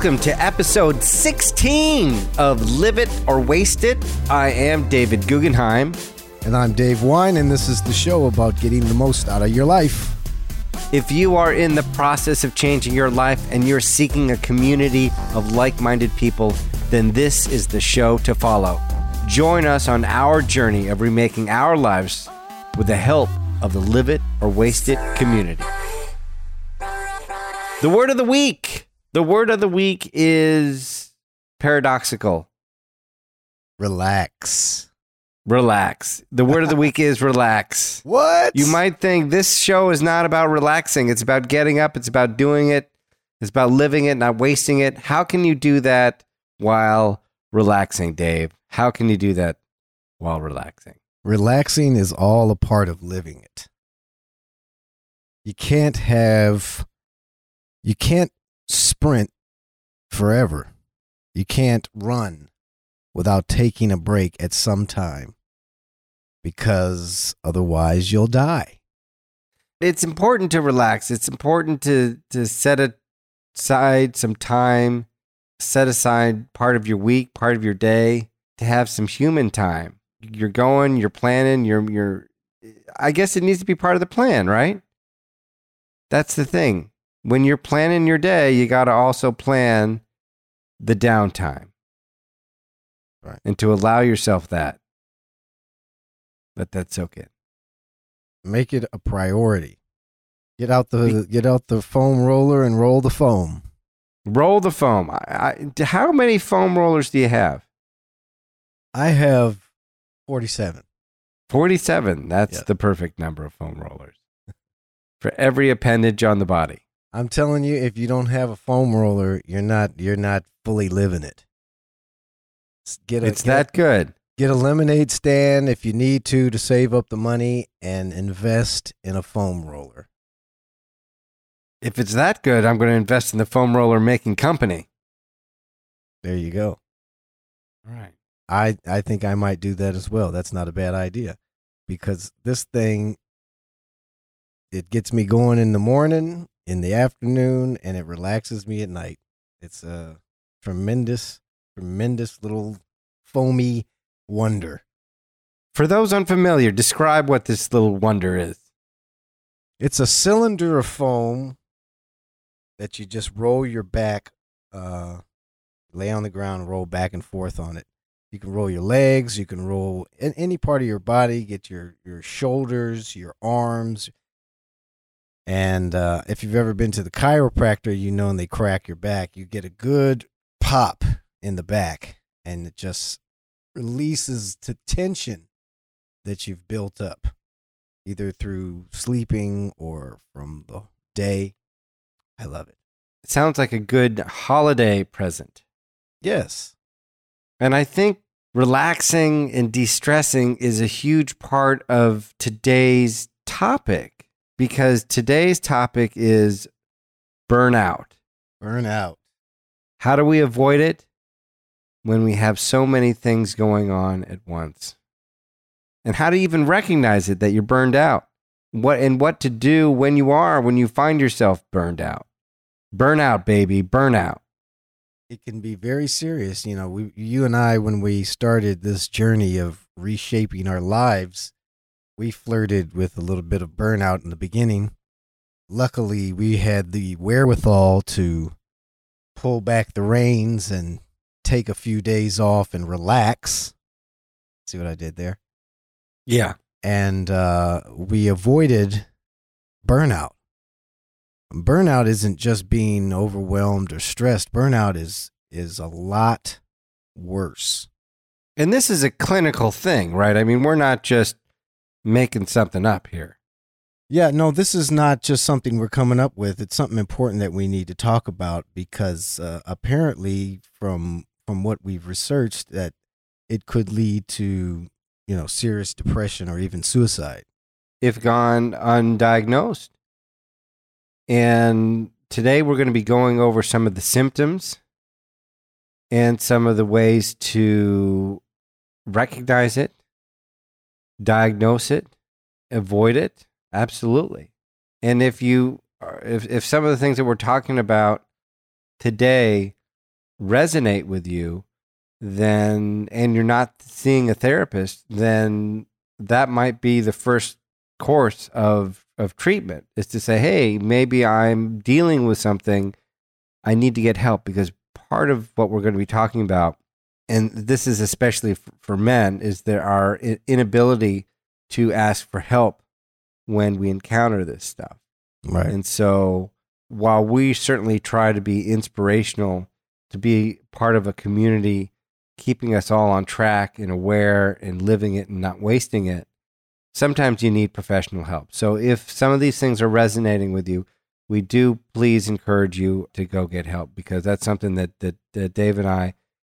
Welcome to episode 16 of Live It or Waste It. I am David Guggenheim. And I'm Dave Wine, and this is the show about getting the most out of your life. If you are in the process of changing your life and you're seeking a community of like minded people, then this is the show to follow. Join us on our journey of remaking our lives with the help of the Live It or Waste It community. The word of the week. The word of the week is paradoxical. Relax. Relax. The word of the week is relax. What? You might think this show is not about relaxing. It's about getting up. It's about doing it. It's about living it, not wasting it. How can you do that while relaxing, Dave? How can you do that while relaxing? Relaxing is all a part of living it. You can't have, you can't sprint forever. You can't run without taking a break at some time because otherwise you'll die. It's important to relax. It's important to to set aside some time, set aside part of your week, part of your day to have some human time. You're going, you're planning, you're you're I guess it needs to be part of the plan, right? That's the thing. When you're planning your day, you got to also plan the downtime. Right. And to allow yourself that. Let that soak in. Make it a priority. Get out the get out the foam roller and roll the foam. Roll the foam. I, I, how many foam rollers do you have? I have 47. 47. That's Yeah. the perfect number of foam rollers for every appendage on the body. I'm telling you, if you don't have a foam roller, you're not you're not fully living it. Get a, It's get, that good. get a lemonade stand if you need to to save up the money and invest in a foam roller. If it's that good, I'm going to invest in the foam roller making company. There you go. All right. I I think I might do that as well. That's not a bad idea because this thing it gets me going in the morning, in the afternoon, and it relaxes me at night. It's a tremendous, tremendous little foamy wonder. For those unfamiliar, describe what this little wonder is. It's a cylinder of foam that you just roll your back, uh, lay on the ground, roll back and forth on it. You can roll your legs, you can roll in any part of your body, get your your shoulders, your arms. And uh, if you've ever been to the chiropractor, you know, and they crack your back, you get a good pop in the back, and it just releases the tension that you've built up either through sleeping or from the day. I love it. It sounds like a good holiday present. Yes. And I think relaxing and de stressing is a huge part of today's topic because today's topic is burnout. Burnout. How do we avoid it when we have so many things going on at once? And how to even recognize it that you're burned out? What and what to do when you are when you find yourself burned out? Burnout, baby, burnout. It can be very serious. You know, we, you and I, when we started this journey of reshaping our lives, we flirted with a little bit of burnout in the beginning. Luckily, we had the wherewithal to pull back the reins and take a few days off and relax. See what I did there? Yeah. and uh, we avoided burnout. Burnout isn't just being overwhelmed or stressed. Burnout is is a lot worse. And this is a clinical thing, right? I mean, we're not just making something up here. Yeah, no, this is not just something we're coming up with. It's something important that we need to talk about because uh, apparently, from from what we've researched, that it could lead to you know serious depression or even suicide. if gone undiagnosed. And today we're going to be going over some of the symptoms and some of the ways to recognize it, diagnose it, avoid it. Absolutely. And if you, if, if some of the things that we're talking about today resonate with you, then and you're not seeing a therapist, then that might be the first course of of treatment is to say, hey, maybe I'm dealing with something. I need to get help because part of what we're going to be talking about, and this is especially for men, is there our inability to ask for help when we encounter this stuff. Right. And so, while we certainly try to be inspirational, to be part of a community, keeping us all on track and aware and living it and not wasting it, sometimes you need professional help. So, if some of these things are resonating with you, we do please encourage you to go get help because that's something that, that, that Dave and I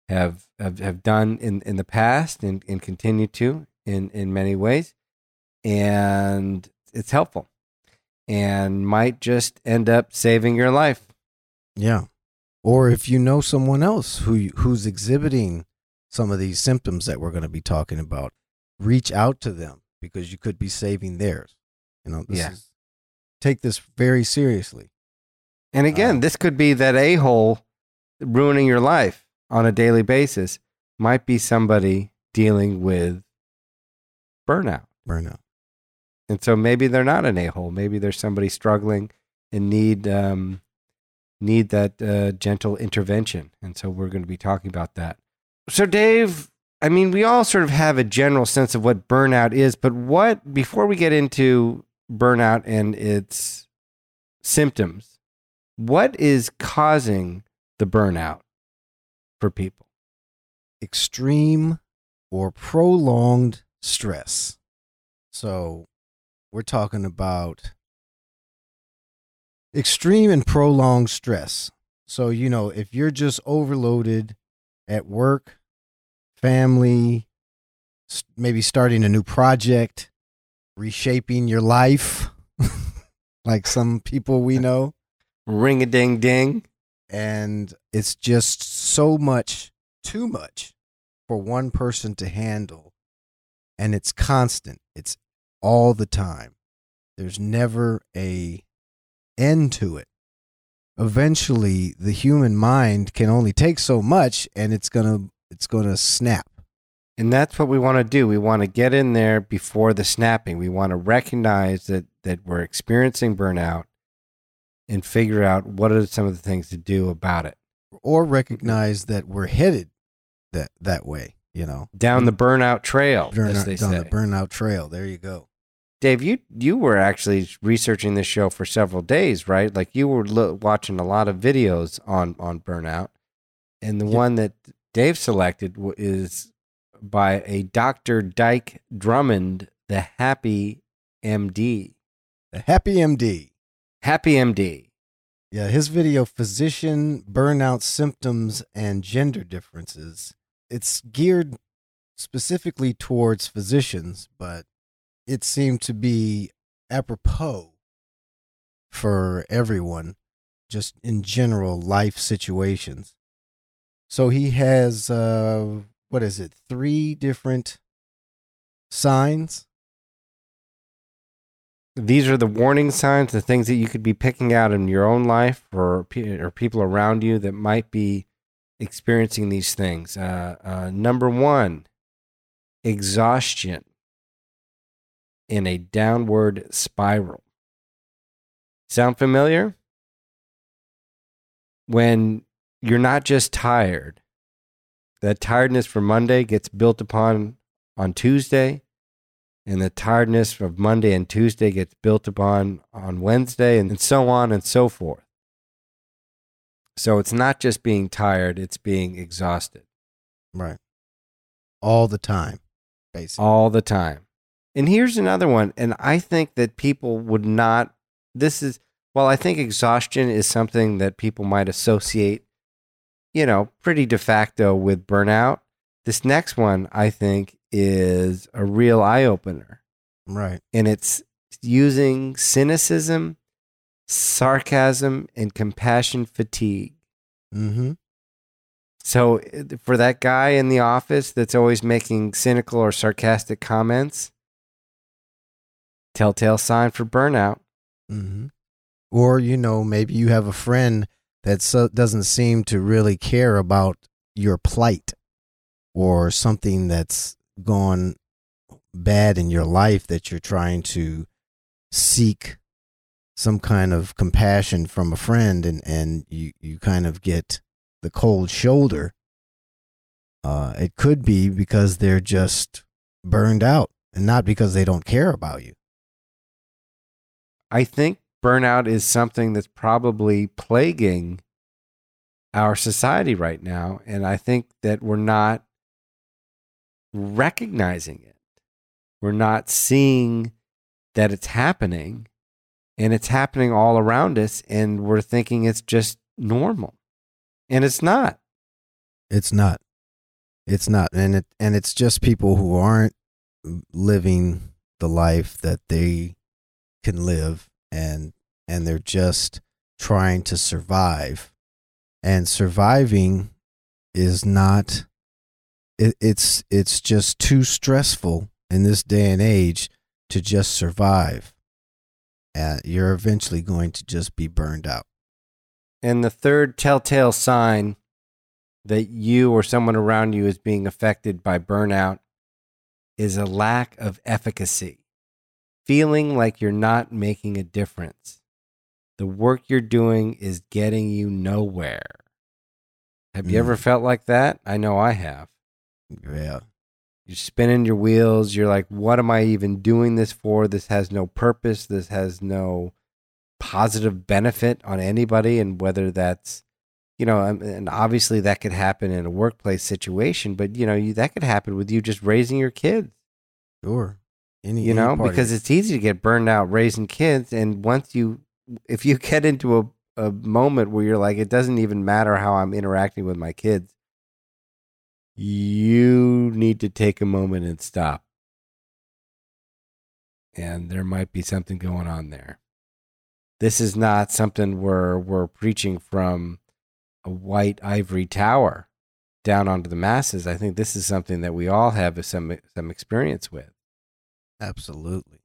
have, have, have done in, in the past and, and continue to in, in many ways. And it's helpful and might just end up saving your life. Yeah. Or if you know someone else who who's exhibiting some of these symptoms that we're going to be talking about, reach out to them because you could be saving theirs. You know, this Yeah. is take this very seriously. And again, Um, this could be that a hole ruining your life on a daily basis, might be somebody dealing with burnout. Burnout. And so maybe they're not an a hole. Maybe there's somebody struggling and need um, need that uh, gentle intervention. And so we're going to be talking about that. So Dave, I mean, we all sort of have a general sense of what burnout is, but what before we get into burnout and its symptoms, what is causing the burnout for people? Extreme or prolonged stress. So, we're talking about extreme and prolonged stress. So, you know, if you're just overloaded at work, family, maybe starting a new project, reshaping your life, like some people we know, Ring a ding ding. And it's just so much, too much for one person to handle. And it's constant, it's all the time. There's never a end to it. Eventually, the human mind can only take so much and it's going to it's going to snap. And that's what we want to do. We want to get in there before the snapping. We want to recognize that that we're experiencing burnout and figure out what are some of the things to do about it. or recognize that we're headed that that way, you know. Down the burnout trail, Burnout, they down say. the burnout trail. There you go. Dave, you you were actually researching this show for several days, right? Like you were lo- watching a lot of videos on on burnout, and the Yeah. one that Dave selected w- is by a Dr. Dike Drummond, the Happy MD. The Happy MD. Happy MD. Yeah, his video physician burnout symptoms and gender differences. It's geared specifically towards physicians, but it seemed to be apropos for everyone just in general life situations. So he has uh what is it? 3 different signs These are the warning signs, the things that you could be picking out in your own life or or people around you that might be experiencing these things. Uh, uh, number one, exhaustion in a downward spiral. Sound familiar? When you're not just tired, that tiredness from Monday gets built upon on Tuesday, and the tiredness of Monday and Tuesday gets built upon on Wednesday, and so on and so forth. So it's not just being tired, it's being exhausted Right. All the time, basically. all the time. And here's another one. And I think that people would not, this is, well, I think exhaustion is something that people might associate, you know, pretty de facto with burnout. This next one, I think, is a real eye opener. Right. And it's using cynicism, sarcasm, and compassion fatigue. Mm-hmm. So, for that guy in the office that's always making cynical or sarcastic comments, telltale sign for burnout. Mm-hmm. Or, you know, maybe you have a friend that so, doesn't seem to really care about your plight or something that's gone bad in your life that you're trying to seek some kind of compassion from a friend and, and you, you kind of get the cold shoulder, uh, it could be because they're just burned out and not because they don't care about you. I think burnout is something that's probably plaguing our society right now. And I think that we're not recognizing it. We're not seeing that it's happening and it's happening all around us. And we're thinking it's just normal. And it's not. It's not. It's not. And it and it's just people who aren't living the life that they can live and and they're just trying to survive and surviving is not it, it's it's just too stressful in this day and age to just survive uh, you're eventually going to just be burned out and the third telltale sign that you or someone around you is being affected by burnout is a lack of efficacy feeling like you're not making a difference the work you're doing is getting you nowhere. Have you ever mm. felt like that? I know I have. Yeah. You're spinning your wheels. You're like, what am I even doing this for? This has no purpose. This has no positive benefit on anybody. And whether that's, you know, um, and obviously that could happen in a workplace situation, but, you know, you, that could happen with you just raising your kids. Sure. Any, you know, because it's easy to get burned out raising kids. And once you if you get into a, a moment where you're like, it doesn't even matter how I'm interacting with my kids, you need to take a moment and stop. And there might be something going on there. This is not something where we're preaching from a white ivory tower down onto the masses. I think this is something that we all have some some experience with. Absolutely.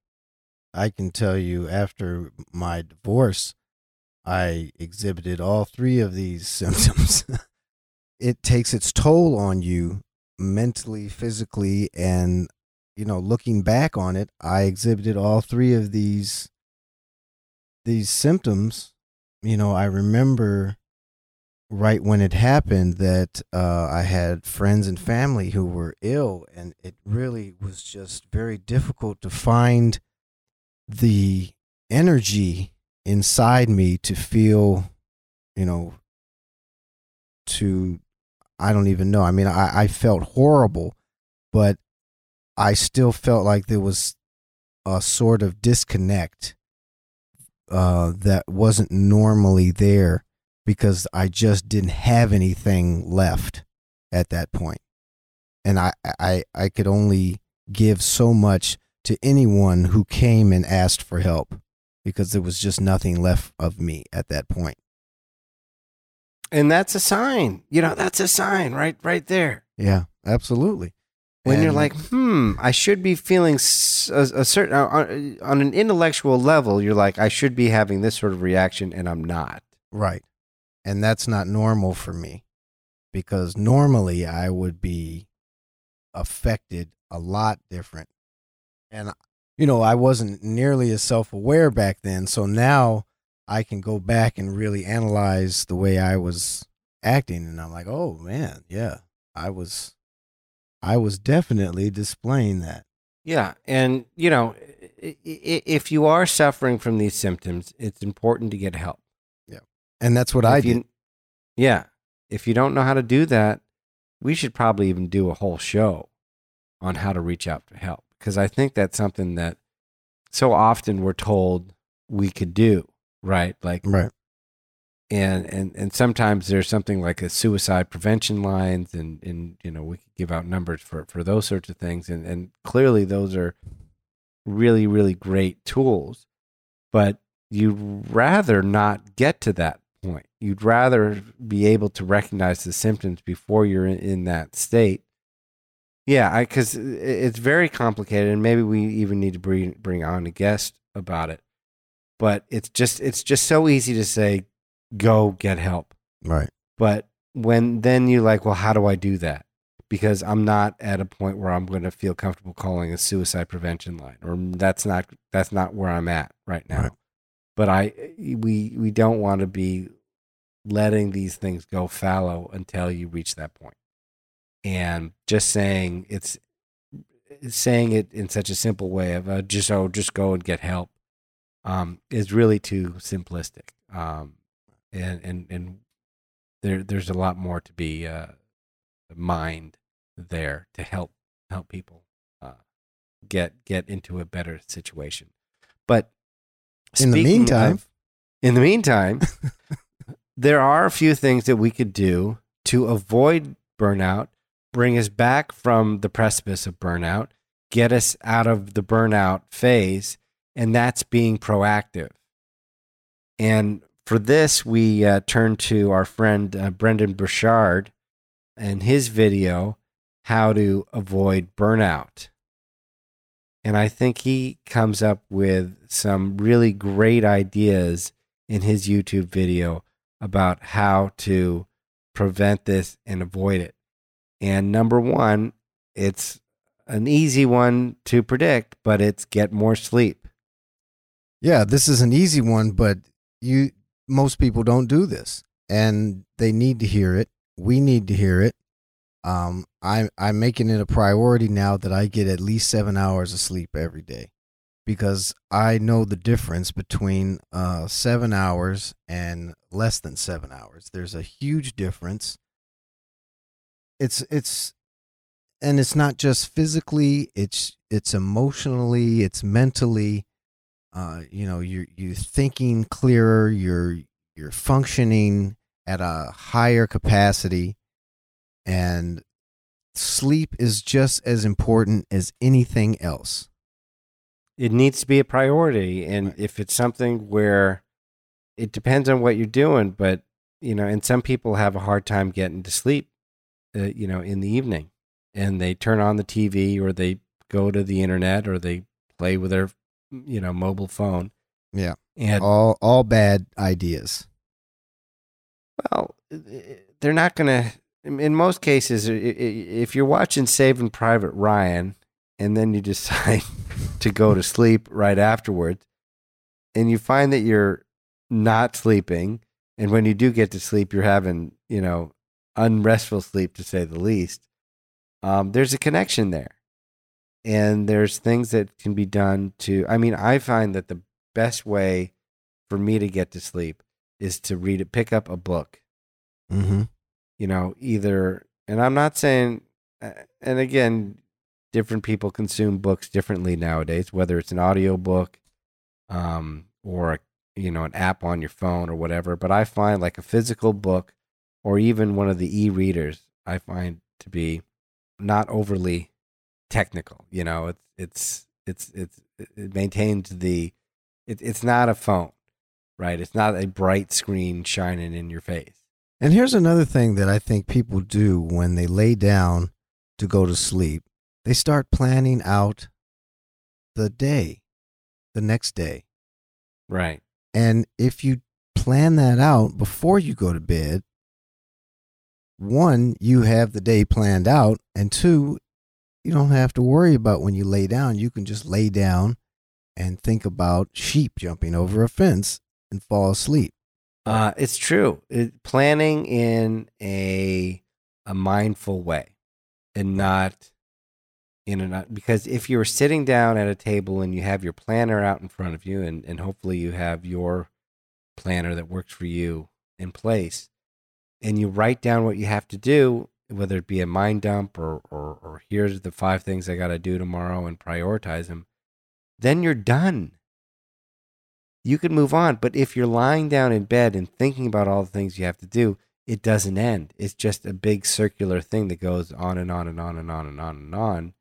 I can tell you after my divorce, I exhibited all three of these symptoms. It takes its toll on you mentally, physically, and, you know, looking back on it, I exhibited all three of these these symptoms. You know, I remember right when it happened that uh, I had friends and family who were ill, and it really was just very difficult to find the energy inside me to feel, you know, to, I don't even know. I mean, I, I felt horrible, but I still felt like there was a sort of disconnect uh, that wasn't normally there because I just didn't have anything left at that point. And I, I, I could only give so much to anyone who came and asked for help because there was just nothing left of me at that point. And that's a sign. You know, that's a sign right right there. Yeah, absolutely. When and you're like, "Hmm, I should be feeling a, a certain on, on an intellectual level, you're like, I should be having this sort of reaction and I'm not." Right. And that's not normal for me because normally I would be affected a lot different and you know i wasn't nearly as self-aware back then so now i can go back and really analyze the way i was acting and i'm like oh man yeah i was i was definitely displaying that. Yeah and you know if you are suffering from these symptoms it's important to get help. Yeah and that's what if i did. Yeah if you don't know how to do that we should probably even do a whole show on how to reach out for help because I think that's something that so often we're told we could do, right? Like, right. And, and and sometimes there's something like a suicide prevention lines and and you know we could give out numbers for for those sorts of things and and clearly those are really really great tools but you'd rather not get to that point you'd rather be able to recognize the symptoms before you're in, in that state yeah, I because it's very complicated, and maybe we even need to bring bring on a guest about it. But it's just it's just so easy to say, go get help. Right. But when then you're like, well, how do I do that? Because I'm not at a point where I'm going to feel comfortable calling a suicide prevention line, or mm, that's not that's not where I'm at right now. Right. But I eh, we we don't want to be letting these things go fallow until you reach that point. And just saying it's eh, saying it in such a simple way of uh, just oh just go and get help um, is really too simplistic. Um, and and and there there's a lot more to be uh, mined there to help help people uh, get get into a better situation. But In the meantime- of- in the meantime, there are a few things that we could do to avoid burnout, bring us back from the precipice of burnout, get us out of the burnout phase, and that's being proactive. And for this, we uh, turn to our friend uh, Brendon Burchard and his video, How to Avoid Burnout. And I think he comes up with some really great ideas in his YouTube video about how to prevent this and avoid it. And number one, it's an easy one to predict, but it's get more sleep. Yeah, this is an easy one, but you most people don't do this, and they need to hear it. We need to hear it. Um, I'm I'm making it a priority now that I get at least seven hours of sleep every day, because I know the difference between uh, seven hours and less than seven hours. There's a huge difference. It's it's, and it's not just physically. It's it's emotionally. It's mentally uh, you know you're you're thinking clearer you're you're functioning at a higher capacity and sleep is just as important as anything else It needs to be a priority. And Right. if it's something where it depends on what you're doing, but, you know, and some people have a hard time getting to sleep, uh, you know, in the evening and they turn on the TV or they go to the internet or they play with their, you know, mobile phone. Yeah. And all all bad ideas Well, they're not going to. In most cases, if you're watching Saving Private Ryan and then you decide to go to sleep right afterwards, and you find that you're not sleeping, and when you do get to sleep, you're having, you know, unrestful sleep to say the least, um, there's a connection there. And there's things that can be done to. I mean, I find that the best way for me to get to sleep is to read it, pick up a book mm-hmm. you know, either, and I'm not saying, uh, and again, different people consume books differently nowadays, whether it's an audio book um, or, a, you know, an app on your phone or whatever. But I find like a physical book or even one of the e readers, I find to be not overly technical. You know, it's, it's, it's, it's, it maintains the, it, it's not a phone, right? It's not a bright screen shining in your face. and here's another thing that i think people do when they lay down to go to sleep they start planning out the day the next day Right. And if you plan that out before you go to bed, one, you have the day planned out, and two, you don't have to worry about when you lay down. You can just lay down and think about sheep jumping over a fence and fall asleep. Uh, it's true. It, planning in a a mindful way, and not in a because if you're sitting down at a table and you have your planner out in front of you, and and hopefully you have your planner that works for you in place, and you write down what you have to do, whether it be a mind dump or or, or here's the five things I got to do tomorrow and prioritize them, then you're done you can move on. But if you're lying down in bed and thinking about all the things you have to do, it doesn't end. It's just a big circular thing that goes on and on and on and on and on and on.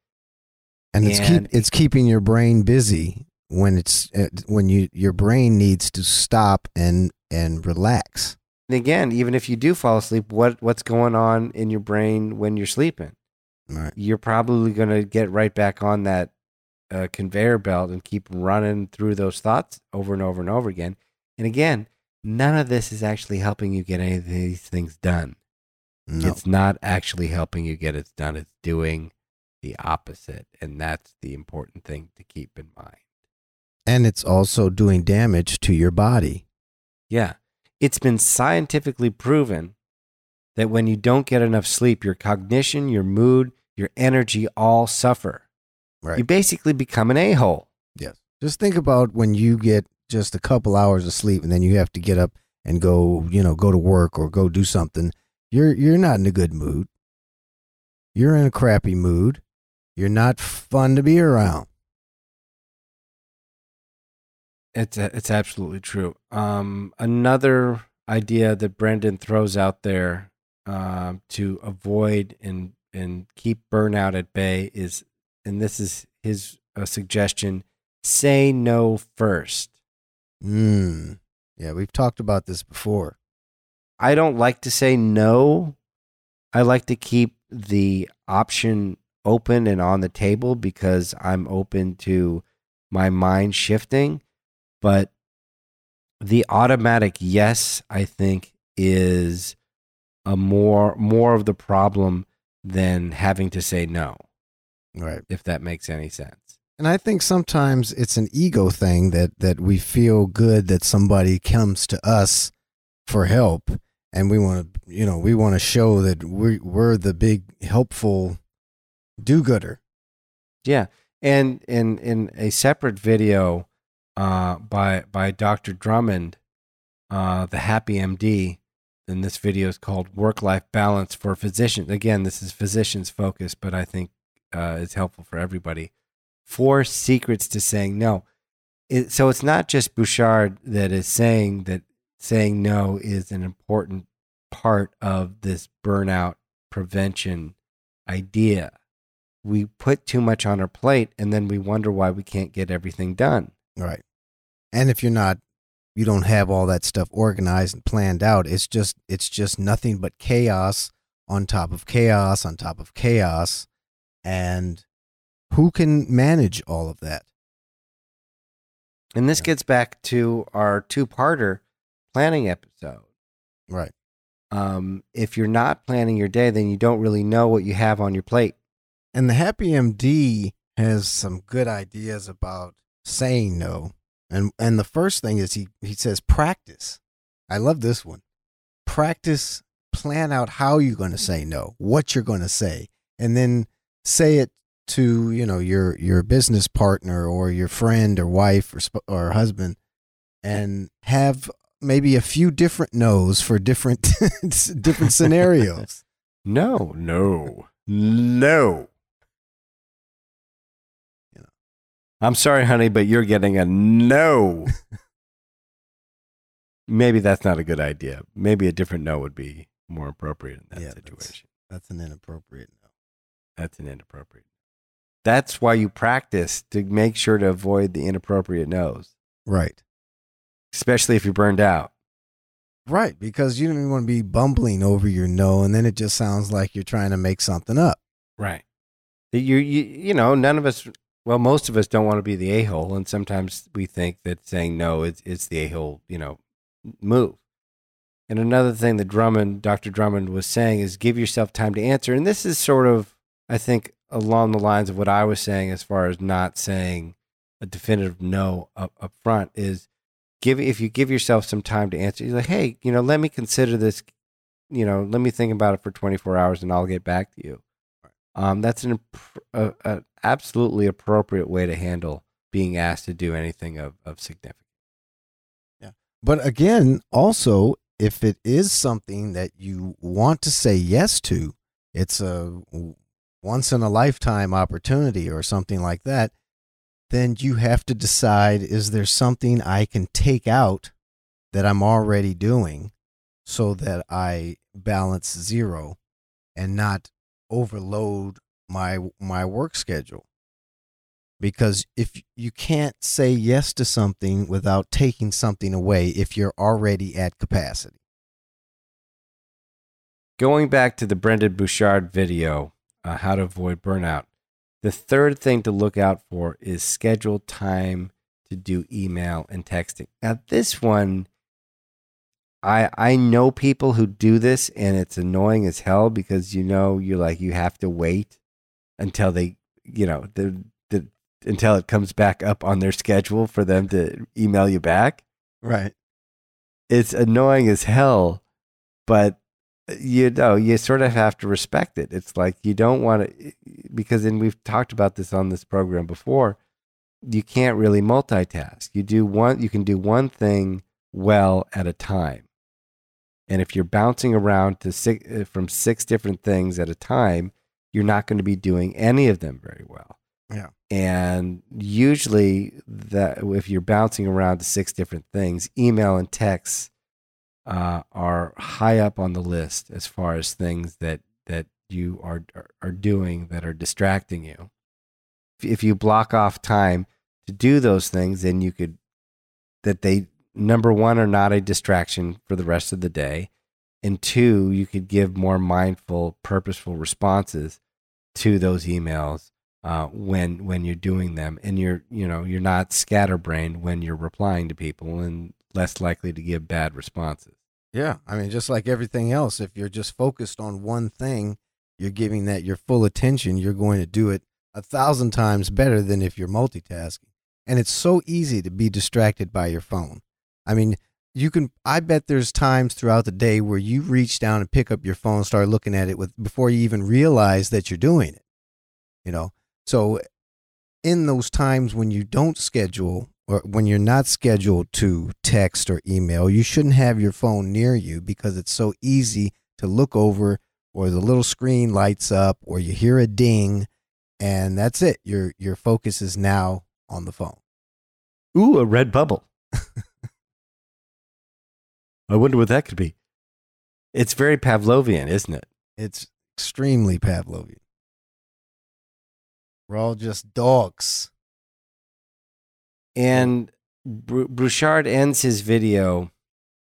And it's And- keep it's keeping your brain busy when it's uh, when you your brain needs to stop and and relax. And again, even if you do fall asleep, what what's going on in your brain when you're sleeping? Right. You're probably going to get right back on that uh, conveyor belt and keep running through those thoughts over and over and over again. And again, none of this is actually helping you get any of these things done. No. It's not actually helping you get it done. It's doing the opposite. And that's the important thing to keep in mind. and it's also doing damage to your body. Yeah. It's been scientifically proven that when you don't get enough sleep, your cognition, your mood, your energy all suffer. Right. You basically become an a hole. Yes. Just think about when you get just a couple hours of sleep and then you have to get up and go, you know, go to work or go do something. You're you're not in a good mood. You're in a crappy mood. You're not fun to be around. It's it's absolutely true. Um, another idea that Brendan throws out there um, to avoid and and keep burnout at bay is, and this is his uh, suggestion: say no first. Mm. Yeah, we've talked about this before. I don't like to say no. I like to keep the option open and on the table because I'm open to my mind shifting. But the automatic yes, I think, is a more more of the problem than having to say no, Right. if that makes any sense. And I think sometimes it's an ego thing that that we feel good that somebody comes to us for help and we want to you know we want to show that we we're the big helpful do-gooder. Yeah, and in in a separate video uh, by by Dr. Drummond, uh, the Happy MD, and this video is called "Work Life Balance for Physicians." Again, this is physicians focused, but I think uh, it's helpful for everybody. Four secrets to saying no. It, so it's not just Bouchard that is saying that saying no is an important part of this burnout prevention idea we put too much on our plate and then we wonder why we can't get everything done. Right. And if you're not you don't have all that stuff organized and planned out, it's just it's just nothing but chaos on top of chaos on top of chaos and who can manage all of that? And this gets back to our two parter planning episode. Right. Um, if you're not planning your day, then you don't really know what you have on your plate. And the Happy MD has some good ideas about saying no. And and the first thing is he he says practice. I love this one. Practice, plan out how you're going to say no, what you're going to say, and then say it to, you know, your your business partner or your friend or wife or sp- or husband and have maybe a few different no's for different different scenarios. No, no, no. I'm sorry, honey, but you're getting a no. Maybe that's not a good idea. Maybe a different no would be more appropriate in that Yeah, that's- situation. That's an inappropriate no. That's an inappropriate. That's why you practice to make sure to avoid the inappropriate no's, Right. especially if you're burned out. Right, because you don't even want to be bumbling over your no, and then it just sounds like you're trying to make something up. Right. You, you, you know, none of us, well, most of us don't want to be the a hole. And sometimes we think that saying no is, is the a hole, you know, move. And another thing that Drummond, Dr. Drummond was saying is give yourself time to answer. And this is sort of, I think, along the lines of what I was saying as far as not saying a definitive no up, up front is give, if you give yourself some time to answer, you're like, hey, you know, let me consider this, you know, let me think about it for 24 hours and I'll get back to you. Um, that's an, a, a absolutely appropriate way to handle being asked to do anything of, of significance. Yeah. But again, also, if it is something that you want to say yes to, it's a once in a lifetime opportunity or something like that, then you have to decide is there something I can take out that I'm already doing so that I balance zero and not overload my my work schedule because if you can't say yes to something without taking something away if you're already at capacity Going back to the Brendon Bouchard video, uh, How to Avoid Burnout, the third thing to look out for is schedule time to do email and texting. Now, this one I I know people who do this and it's annoying as hell because you know you're like you have to wait until they you know the the until it comes back up on their schedule for them to email you back. Right. It's annoying as hell, but uh, you know you sort of have to respect it. It's like you don't want to because and we've talked about this on this program before. You can't really multitask. You do one you can do one thing well at a time. And if you're bouncing around to six, uh, from six different things at a time, you're not going to be doing any of them very well. Yeah. And usually, that if you're bouncing around to six different things, email and text uh, are high up on the list as far as things that that you are are doing that are distracting you. If you block off time to do those things, then you could that they number one, are not a distraction for the rest of the day. And two, you could give more mindful, purposeful responses to those emails uh, when when you're doing them, and you're you know you're not scatterbrained when you're replying to people, and less likely to give bad responses. Yeah, I mean, just like everything else, if you're just focused on one thing, you're giving that your full attention. You're going to do it a thousand times better than if you're multitasking. And it's so easy to be distracted by your phone. I mean, you can I bet there's times throughout the day where you reach down and pick up your phone, and start looking at it with before you even realize that you're doing it. You know. So in those times when you don't schedule or when you're not scheduled to text or email, you shouldn't have your phone near you because it's so easy to look over or the little screen lights up or you hear a ding and that's it. Your your focus is now on the phone. Ooh, a red bubble. I wonder what that could be. It's very Pavlovian, isn't it? It's extremely Pavlovian. We're all just dogs. And Br- Bouchard ends his video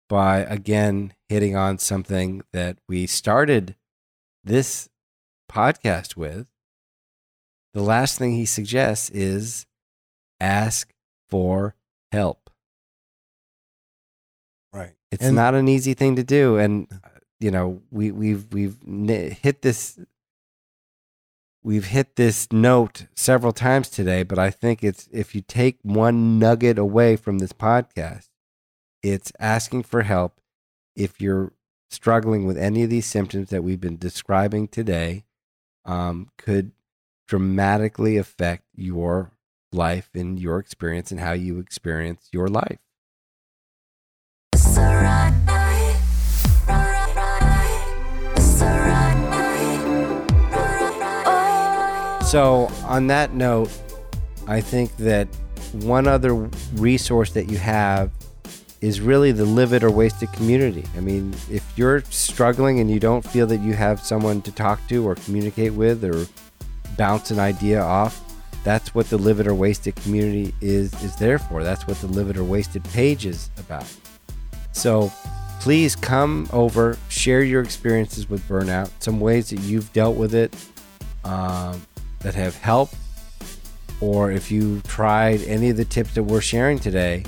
by again hitting on something that we started this podcast with. The last thing he suggests is ask for help. It's And- not an easy thing to do, and you know we we've we've hit this we've hit this note several times today. But I think it's if you take one nugget away from this podcast, it's asking for help. If you're struggling with any of these symptoms that we've been describing today, um, could dramatically affect your life and your experience and how you experience your life. So, on that note, I think that one other resource that you have is really the Live It or Waste It community. I mean, if you're struggling and you don't feel that you have someone to talk to or communicate with or bounce an idea off, that's what the Live It or Waste It community is is there for. That's what the Live It or Waste It page is about. So please come over, share your experiences with burnout, some ways that you've dealt with it um, that have helped, or if you tried any of the tips that we're sharing today,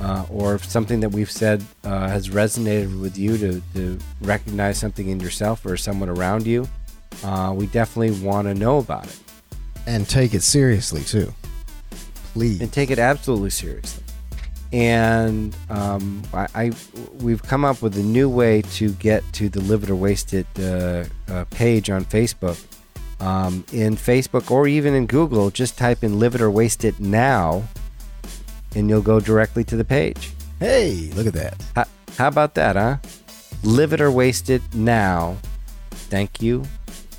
uh, or if something that we've said uh, has resonated with you to, to recognize something in yourself or someone around you, uh, we definitely want to know about it And take it seriously too. Please. and take it absolutely seriously. And um, I, I, we've come up with a new way to get to the Live It or Waste It uh, uh, page on Facebook. Um, in Facebook or even in Google, just type in Live It or Waste It Now, and you'll go directly to the page. Hey, look at that. How, how about that, huh? Live It or Waste It Now. Thank you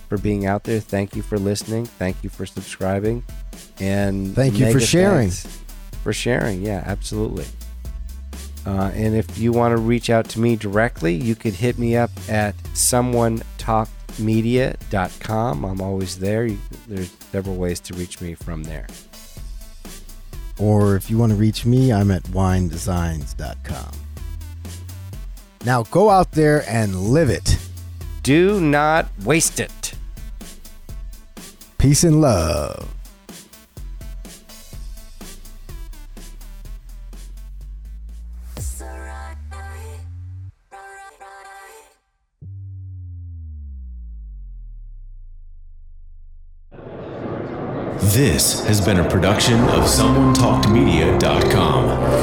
for being out there. Thank you for listening. Thank you for subscribing. And Thank you for sharing. thanks For sharing, yeah, absolutely. Uh, and if you want to reach out to me directly, you could hit me up at someonetalkmedia.com. I'm always there. You, there's several ways to reach me from there. Or if you want to reach me, I'm at winedesigns.com. Now go out there and live it. Do not waste it. Peace and love. This has been a production of SomeoneTalkedMedia.com.